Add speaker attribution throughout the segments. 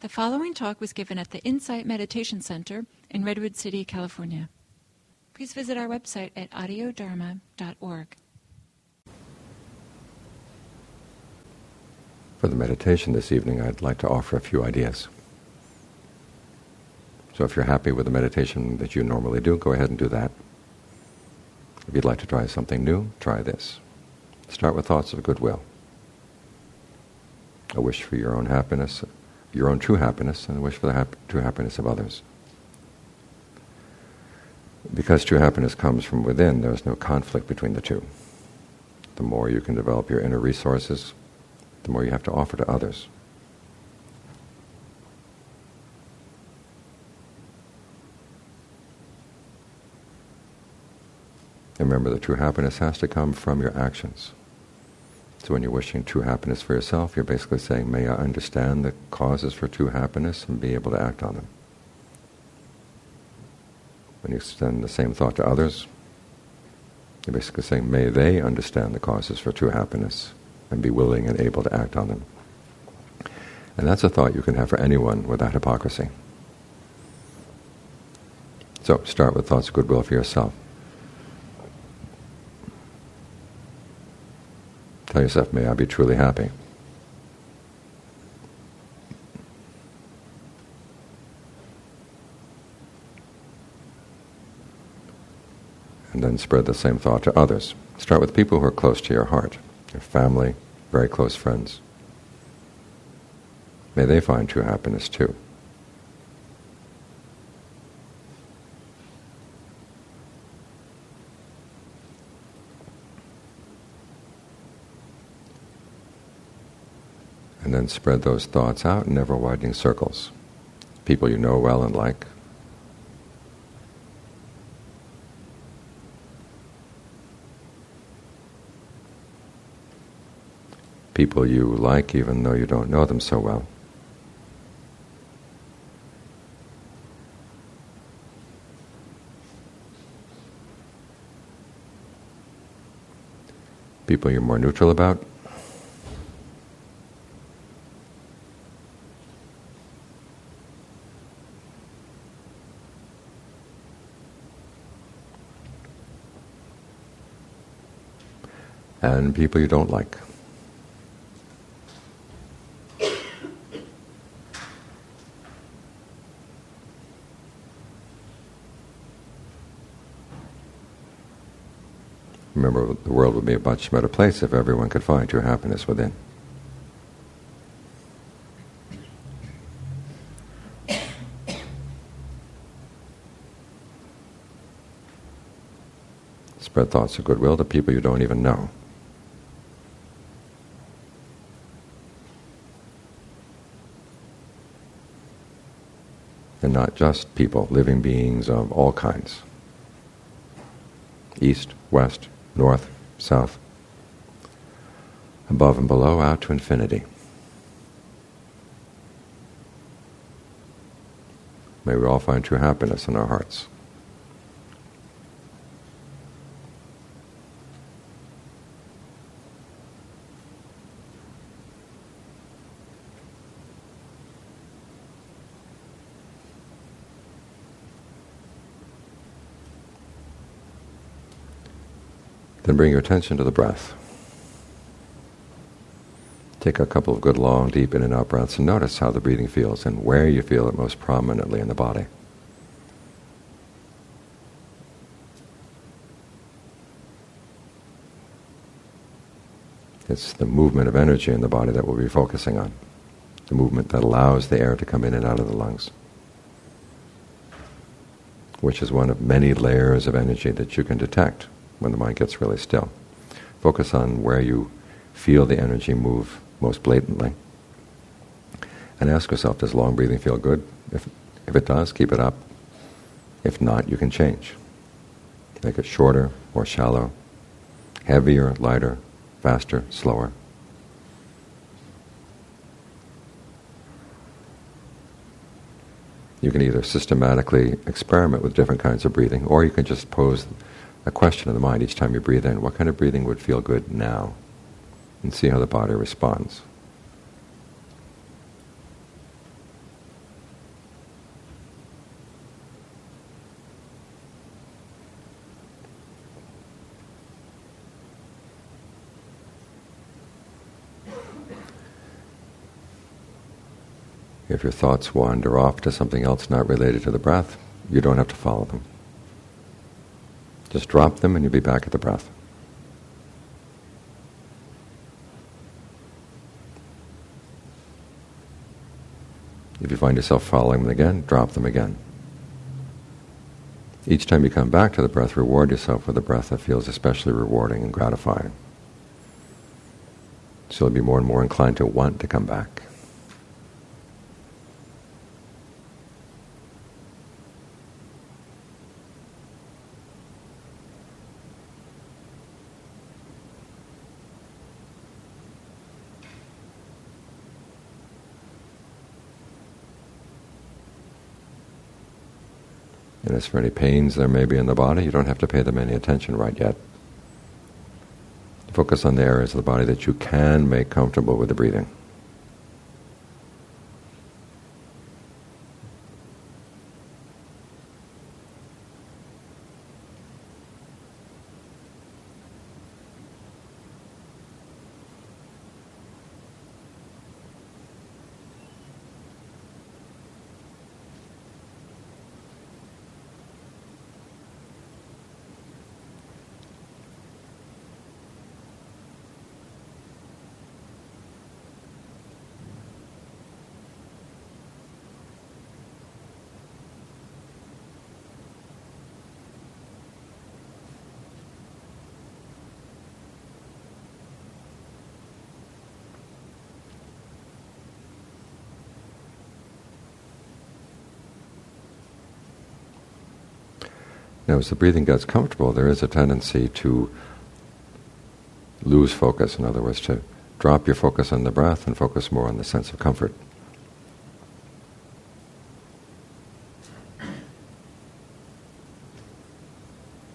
Speaker 1: The following talk was given at the Insight Meditation Center in Redwood City, California. Please visit our website at audiodharma.org.
Speaker 2: For the meditation this evening, I'd like to offer a few ideas. So if you're happy with the meditation that you normally do, go ahead and do that. If you'd like to try something new, try this. Start with thoughts of goodwill. A wish for your own happiness, your own true happiness, and a wish for the hap- true happiness of others. Because true happiness comes from within, there's no conflict between the two. The more you can develop your inner resources, the more you have to offer to others. And remember, the true happiness has to come from your actions. So when you're wishing true happiness for yourself, you're basically saying, may I understand the causes for true happiness and be able to act on them. When you extend the same thought to others, you're basically saying, may they understand the causes for true happiness and be willing and able to act on them. And that's a thought you can have for anyone without hypocrisy. So start with thoughts of goodwill for yourself. Tell yourself, may I be truly happy. And then spread the same thought to others. Start with people who are close to your heart your family, very close friends. May they find true happiness too. And spread those thoughts out in ever widening circles. People you know well and like, people you like even though you don't know them so well. People you're more neutral about. And people you don't like. Remember, the world would be a much better place if everyone could find true happiness within. Spread thoughts of goodwill to people you don't even know. And not just people, living beings of all kinds. East, west, north, south, above and below, out to infinity. May we all find true happiness in our hearts. Then bring your attention to the breath. Take a couple of good long, deep in and out breaths and notice how the breathing feels and where you feel it most prominently in the body. It's the movement of energy in the body that we'll be focusing on, the movement that allows the air to come in and out of the lungs, which is one of many layers of energy that you can detect when the mind gets really still. Focus on where you feel the energy move most blatantly. And ask yourself, does long breathing feel good? If, if it does, keep it up. If not, you can change. Make it shorter, more shallow, heavier, lighter, faster, slower. You can either systematically experiment with different kinds of breathing, or you can just pose a question of the mind each time you breathe in. What kind of breathing would feel good now? And see how the body responds. If your thoughts wander off to something else not related to the breath, you don't have to follow them. Just drop them and you'll be back at the breath. If you find yourself following them again, drop them again. Each time you come back to the breath, reward yourself with a breath that feels especially rewarding and gratifying. So you'll be more and more inclined to want to come back. And for any pains there may be in the body, you don't have to pay them any attention right yet. Focus on the areas of the body that you can make comfortable with the breathing. Now, as the breathing gets comfortable, there is a tendency to lose focus. In other words, to drop your focus on the breath and focus more on the sense of comfort.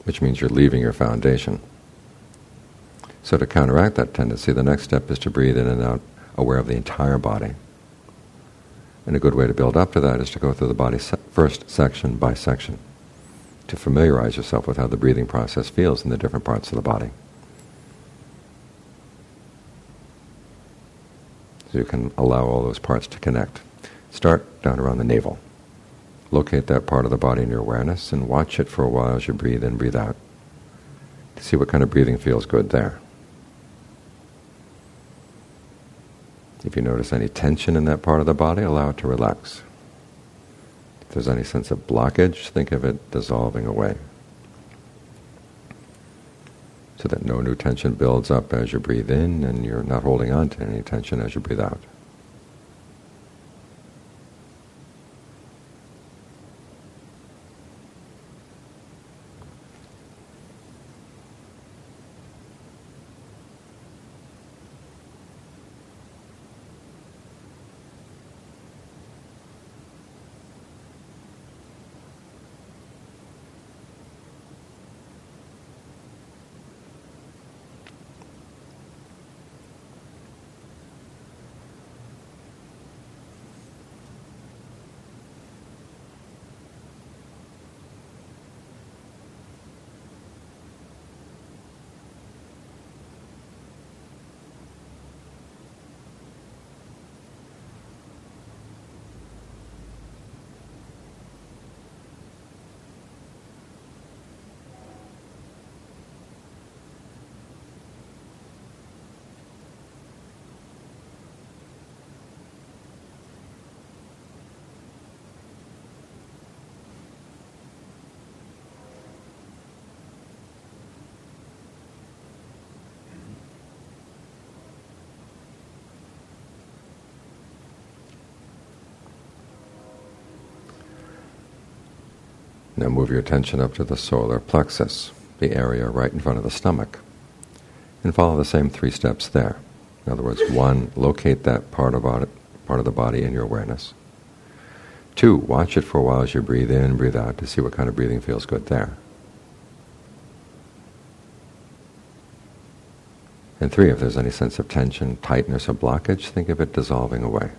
Speaker 2: Which means you're leaving your foundation. So, to counteract that tendency, the next step is to breathe in and out, aware of the entire body. And a good way to build up to that is to go through the body se- first section by section to familiarize yourself with how the breathing process feels in the different parts of the body. So you can allow all those parts to connect. Start down around the navel. Locate that part of the body in your awareness and watch it for a while as you breathe in, breathe out. To see what kind of breathing feels good there. If you notice any tension in that part of the body, allow it to relax there's any sense of blockage, think of it dissolving away. So that no new tension builds up as you breathe in and you're not holding on to any tension as you breathe out. Now move your attention up to the solar plexus, the area right in front of the stomach, and follow the same three steps there. In other words, one, locate that part of, part of the body in your awareness. Two, watch it for a while as you breathe in, breathe out to see what kind of breathing feels good there. And three, if there's any sense of tension, tightness, or blockage, think of it dissolving away.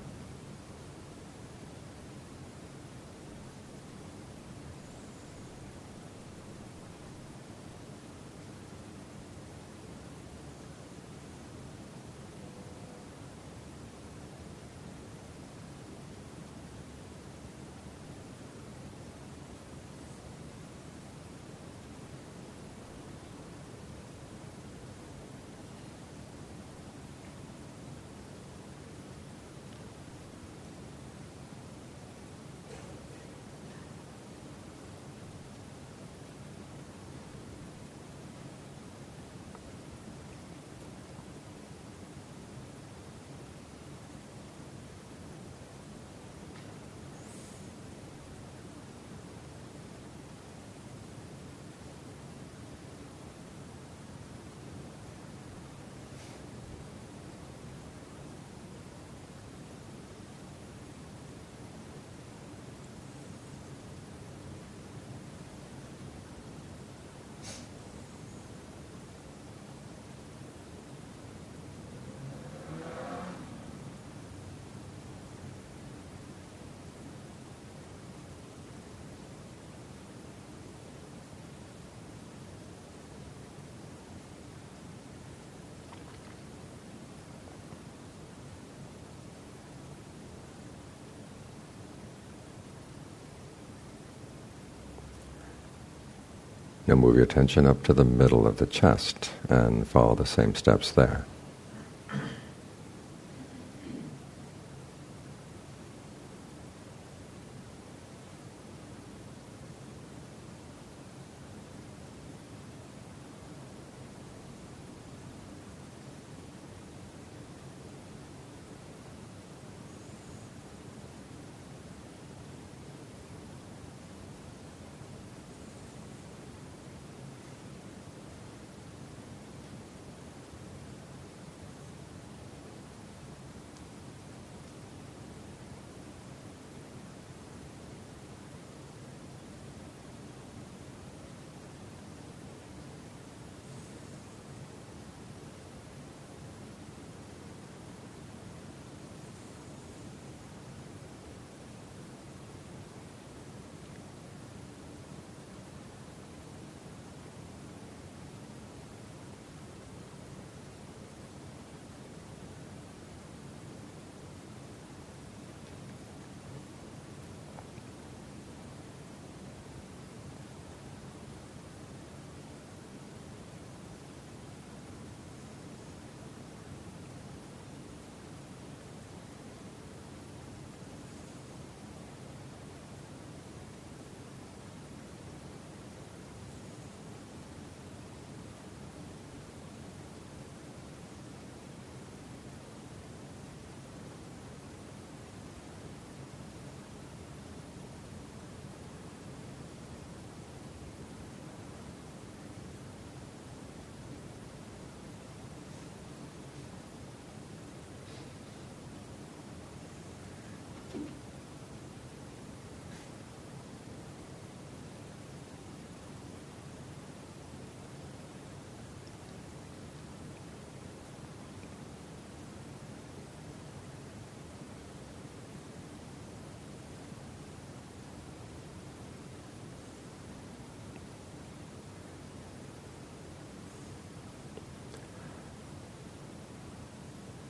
Speaker 2: Now move your attention up to the middle of the chest and follow the same steps there.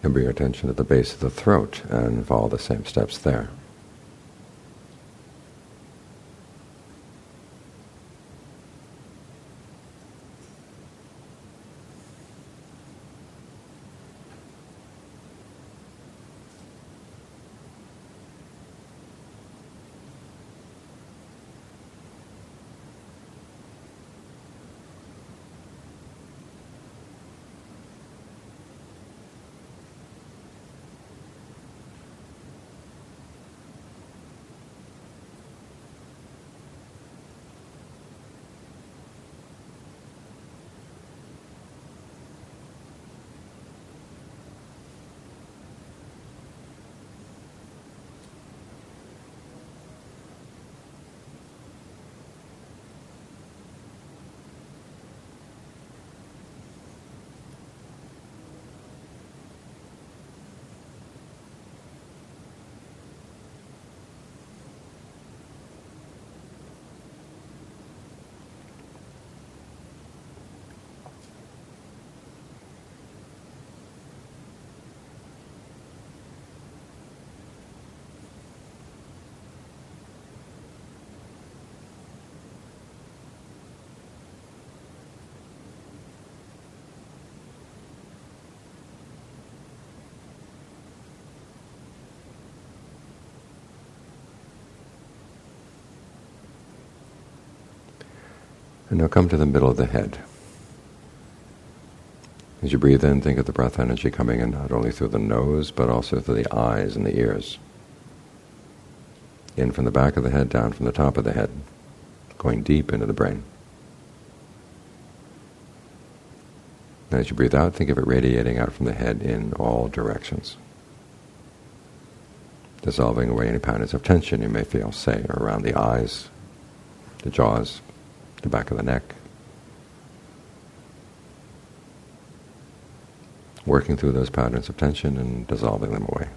Speaker 2: And bring your attention to the base of the throat and follow the same steps there. And now come to the middle of the head. As you breathe in, think of the breath energy coming in not only through the nose, but also through the eyes and the ears. In from the back of the head, down from the top of the head, going deep into the brain. And as you breathe out, think of it radiating out from the head in all directions. Dissolving away any patterns of tension you may feel, say, around the eyes, the jaws, the back of the neck. Working through those patterns of tension and dissolving them away.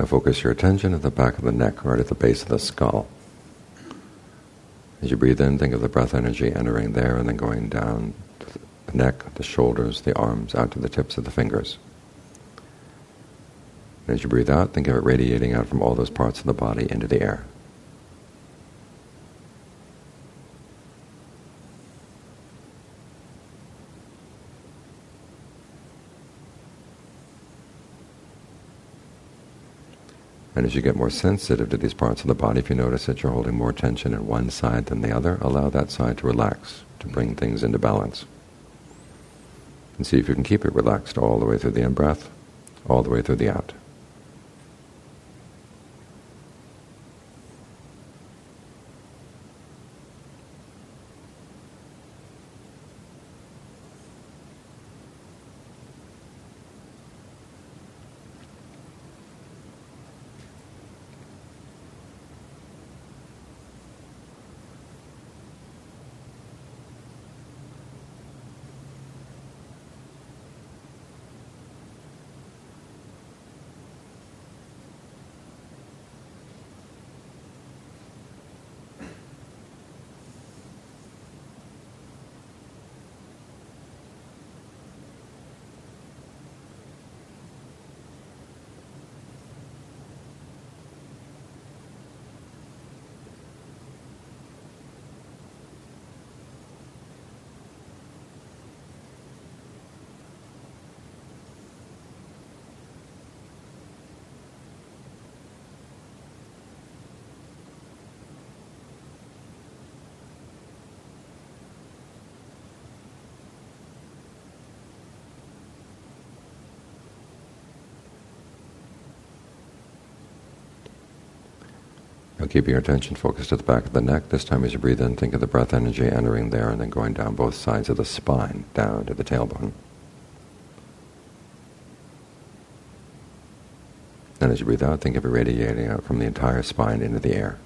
Speaker 2: Now focus your attention at the back of the neck, right at the base of the skull. As you breathe in, think of the breath energy entering there and then going down the neck, the shoulders, the arms, out to the tips of the fingers. And as you breathe out, think of it radiating out from all those parts of the body into the air. And as you get more sensitive to these parts of the body, if you notice that you're holding more tension in one side than the other, allow that side to relax, to bring things into balance. And see if you can keep it relaxed all the way through the in-breath, all the way through the out. Now keeping your attention focused at the back of the neck. This time as you breathe in, think of the breath energy entering there and then going down both sides of the spine, down to the tailbone. And as you breathe out, think of it radiating out from the entire spine into the air.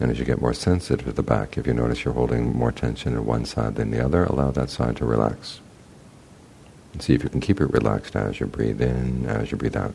Speaker 2: And as you get more sensitive to the back, if you notice you're holding more tension in one side than the other, allow that side to relax. And see if you can keep it relaxed as you breathe in, as you breathe out.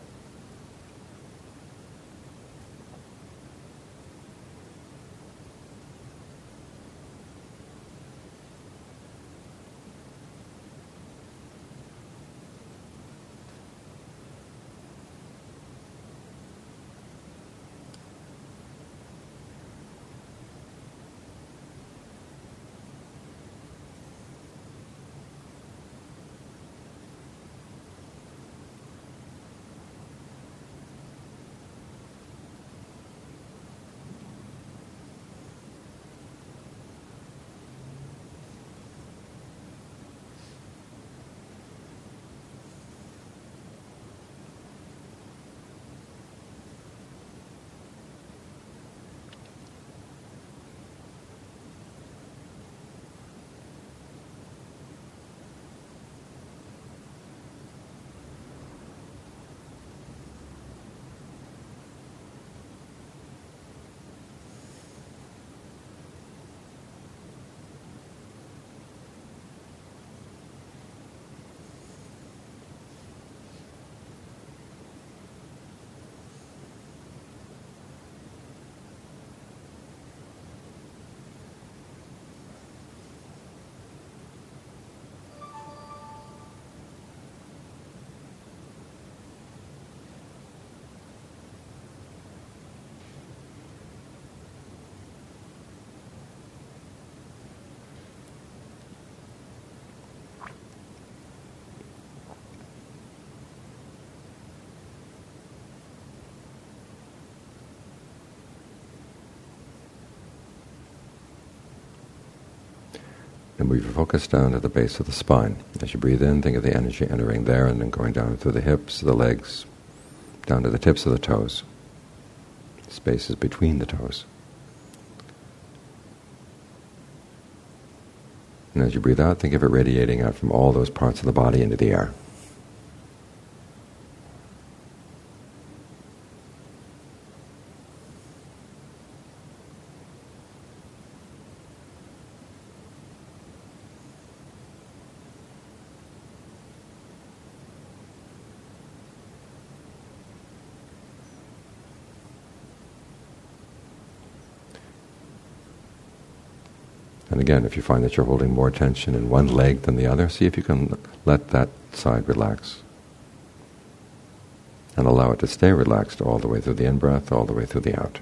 Speaker 2: And we focus down to the base of the spine. As you breathe in, think of the energy entering there and then going down through the hips, the legs, down to the tips of the toes, spaces between the toes. And as you breathe out, think of it radiating out from all those parts of the body into the air. And again, if you find that you're holding more tension in one leg than the other, see if you can let that side relax. And allow it to stay relaxed all the way through the in-breath, all the way through the out.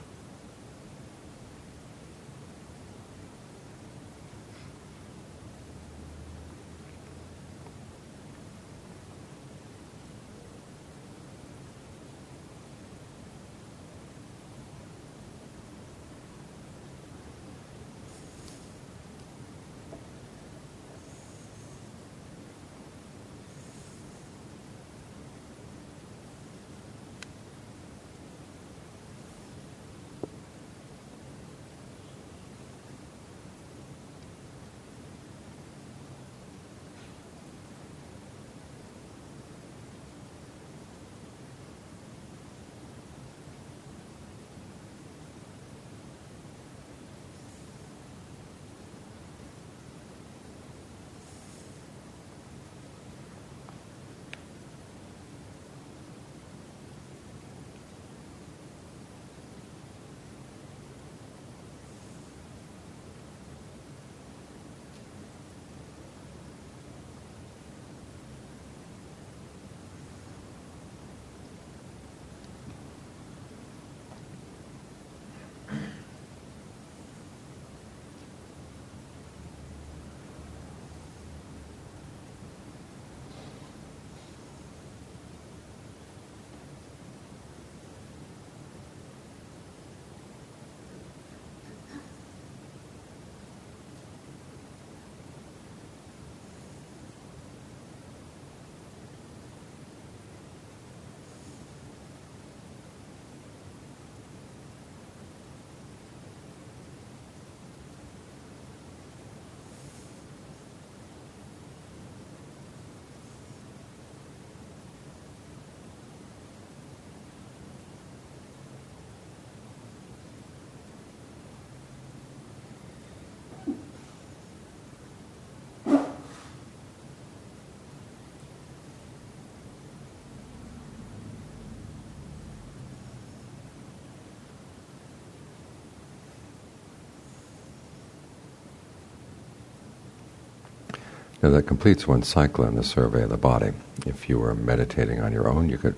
Speaker 2: Now that completes one cycle in the survey of the body. If you were meditating on your own, you could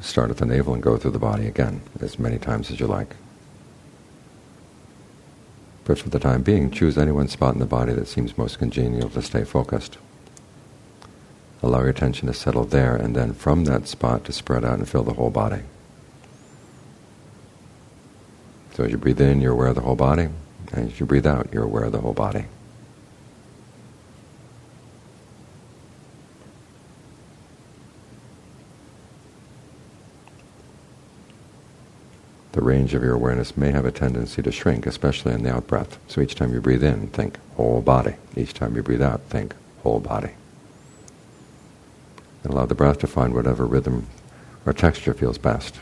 Speaker 2: start at the navel and go through the body again, as many times as you like. But for the time being, choose any one spot in the body that seems most congenial to stay focused. Allow your attention to settle there, and then from that spot to spread out and fill the whole body. So as you breathe in, you're aware of the whole body. And as you breathe out, you're aware of the whole body. the range of your awareness may have a tendency to shrink, especially in the out-breath. So each time you breathe in, think whole body. Each time you breathe out, think whole body. And allow the breath to find whatever rhythm or texture feels best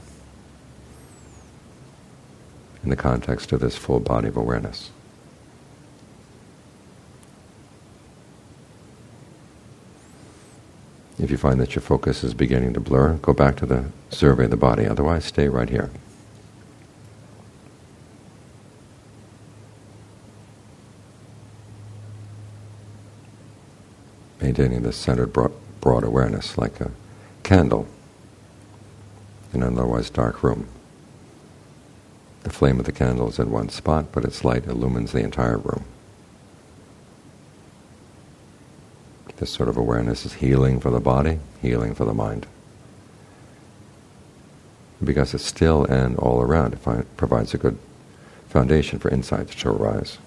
Speaker 2: in the context of this full body of awareness. If you find that your focus is beginning to blur, go back to the survey of the body. Otherwise, stay right here. Maintaining this centered broad, broad awareness like a candle in an otherwise dark room. The flame of the candle is in one spot, but its light illumines the entire room. This sort of awareness is healing for the body, healing for the mind. Because it's still and all around, it provides a good foundation for insights to arise.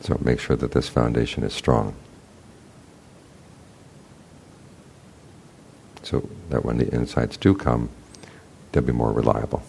Speaker 2: So make sure that this foundation is strong. So that when the insights do come, they'll be more reliable.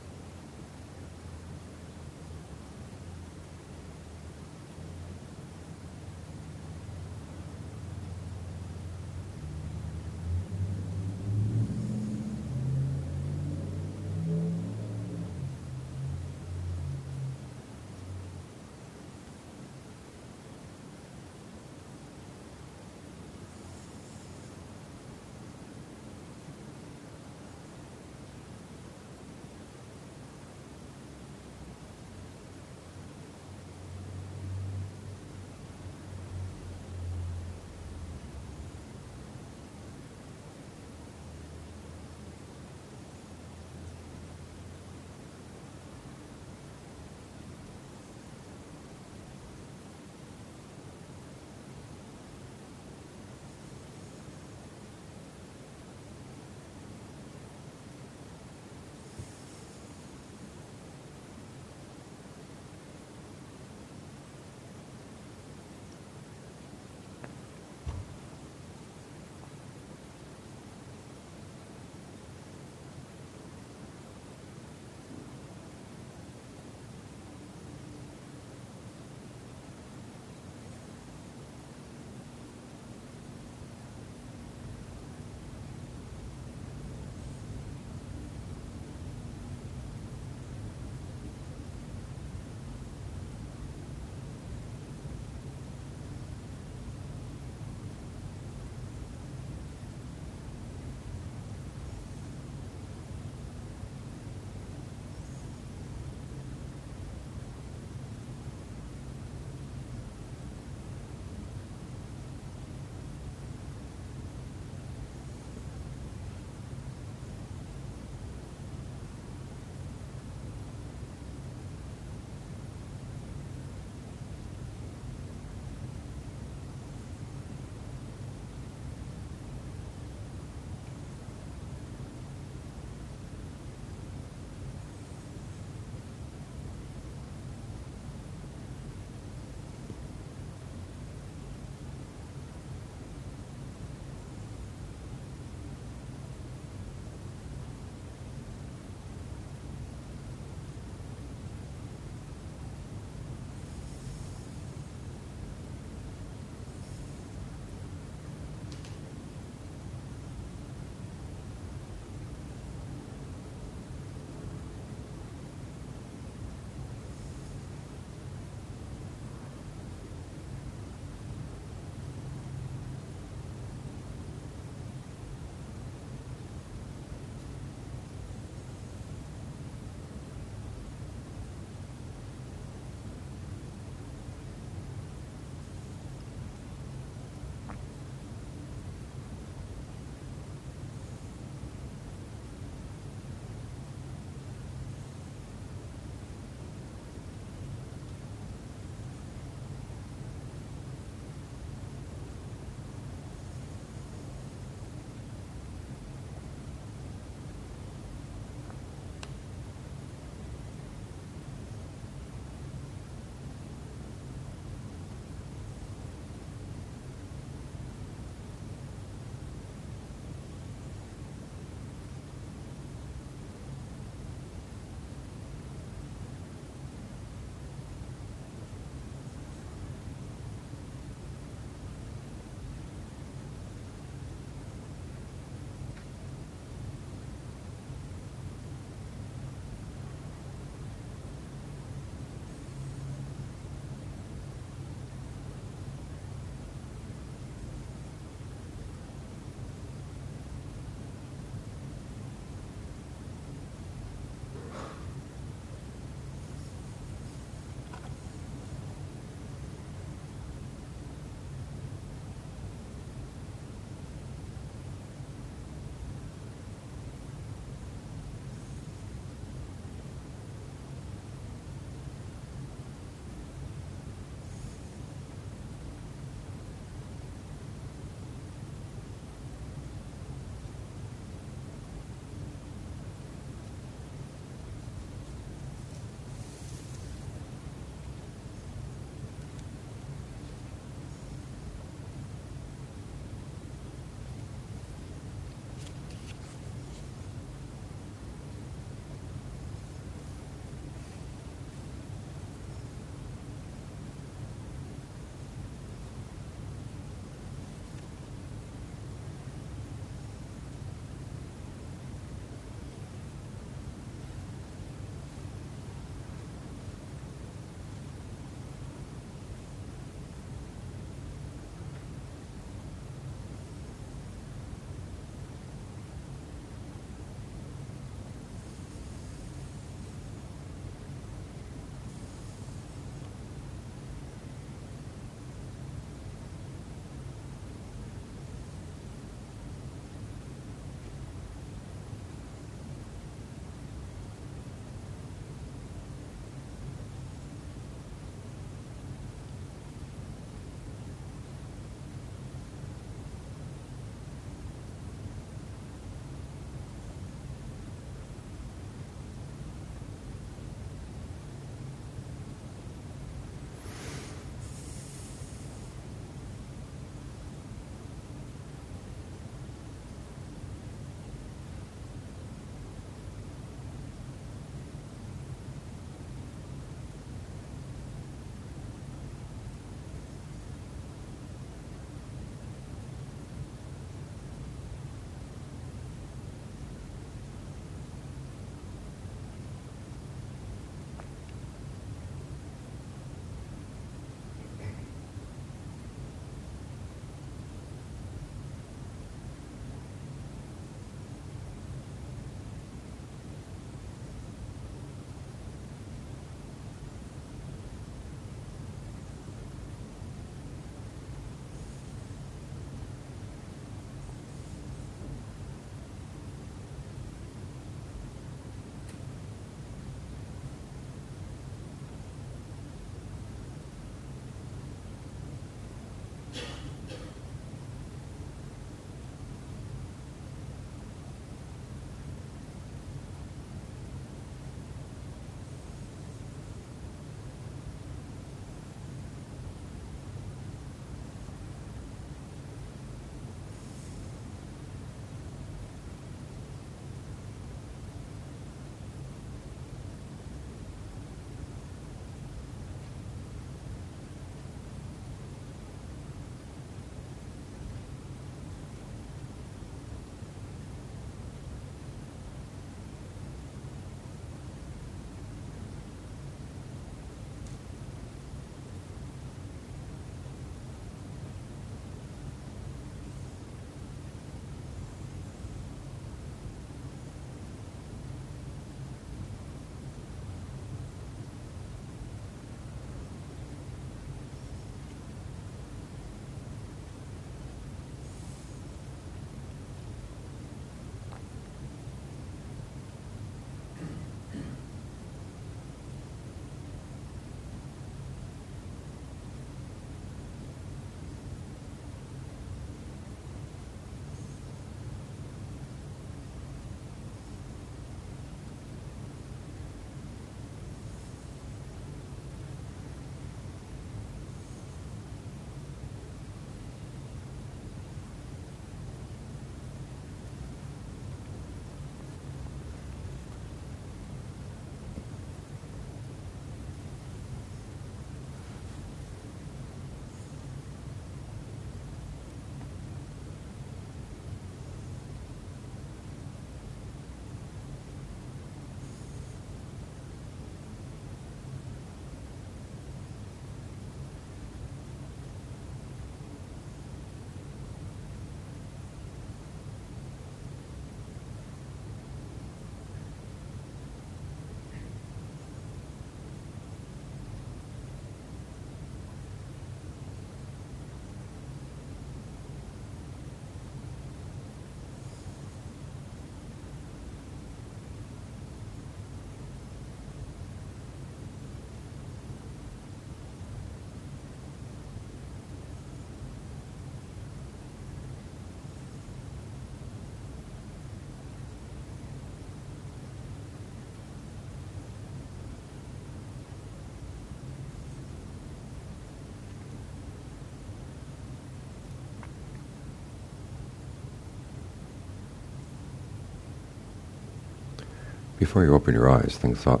Speaker 2: Before you open your eyes, think thought,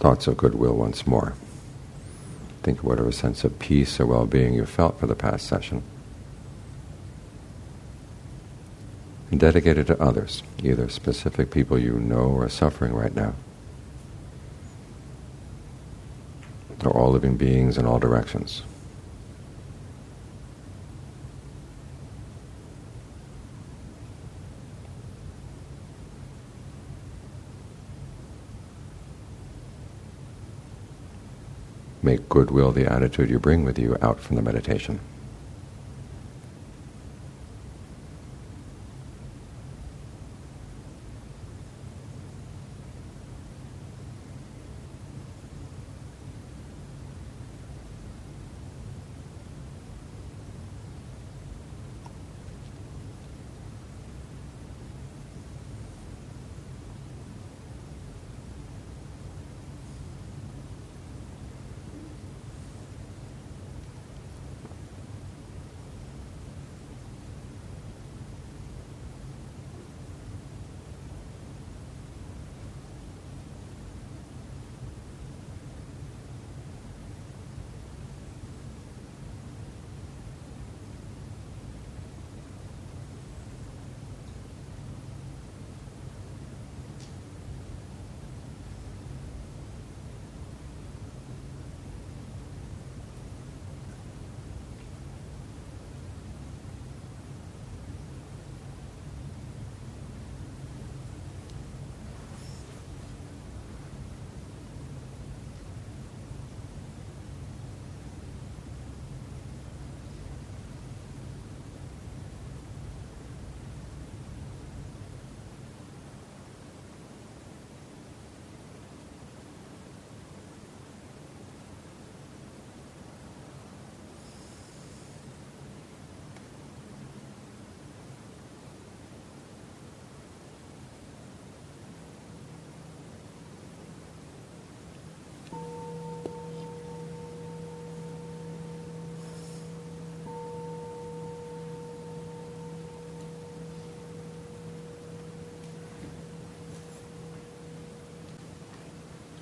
Speaker 2: thoughts of goodwill once more. Think of whatever sense of peace or well-being you felt for the past session. And dedicate it to others, either specific people you know are suffering right now, or all living beings in all directions. Make goodwill the attitude you bring with you out from the meditation.